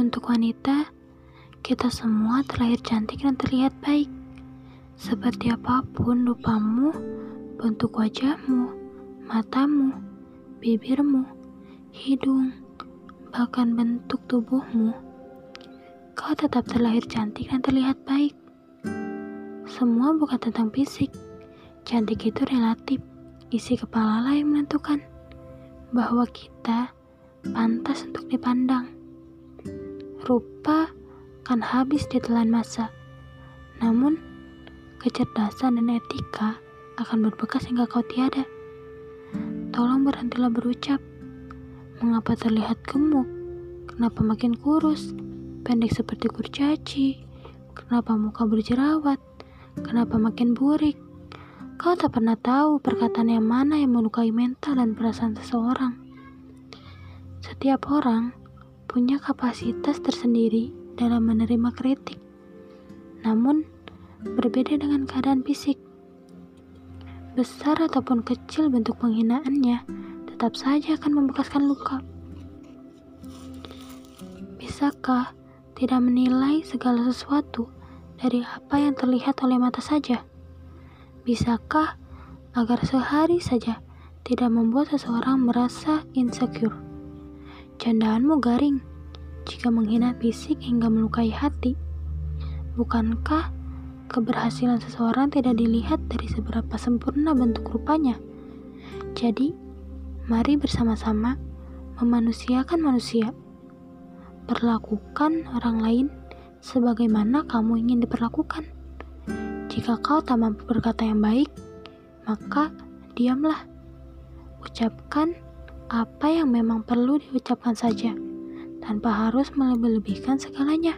Untuk wanita, kita semua terlahir cantik dan terlihat baik. Seperti apa pun lupamu, bentuk wajahmu, matamu, bibirmu, hidung, bahkan bentuk tubuhmu, kau tetap terlahir cantik dan terlihat baik. Semua bukan tentang fisik. Cantik itu relatif. Isi kepala lah yang menentukan bahwa kita pantas untuk dipandang. Rupa kan habis ditelan masa. Namun, kecerdasan dan etika akan berbekas hingga kau tiada. Tolong berhentilah berucap. Mengapa terlihat gemuk? Kenapa makin kurus? Pendek seperti kurcaci? Kenapa muka berjerawat? Kenapa makin burik? Kau tak pernah tahu perkataan yang mana yang melukai mental dan perasaan seseorang. Setiap orang punya kapasitas tersendiri dalam menerima kritik. Namun, berbeda dengan keadaan fisik. Besar ataupun kecil bentuk penghinaannya, tetap saja akan membekaskan luka. Bisakah tidak menilai segala sesuatu dari apa yang terlihat oleh mata saja? Bisakah agar sehari saja tidak membuat seseorang merasa insecure? Candaanmu garing jika menghina fisik hingga melukai hati. Bukankah keberhasilan seseorang tidak dilihat dari seberapa sempurna bentuk rupanya? Jadi, mari bersama-sama memanusiakan manusia. Perlakukan orang lain sebagaimana kamu ingin diperlakukan. Jika kau tak mampu berkata yang baik, maka diamlah. Ucapkan apa yang memang perlu diucapkan saja, tanpa harus melebih-lebihkan segalanya.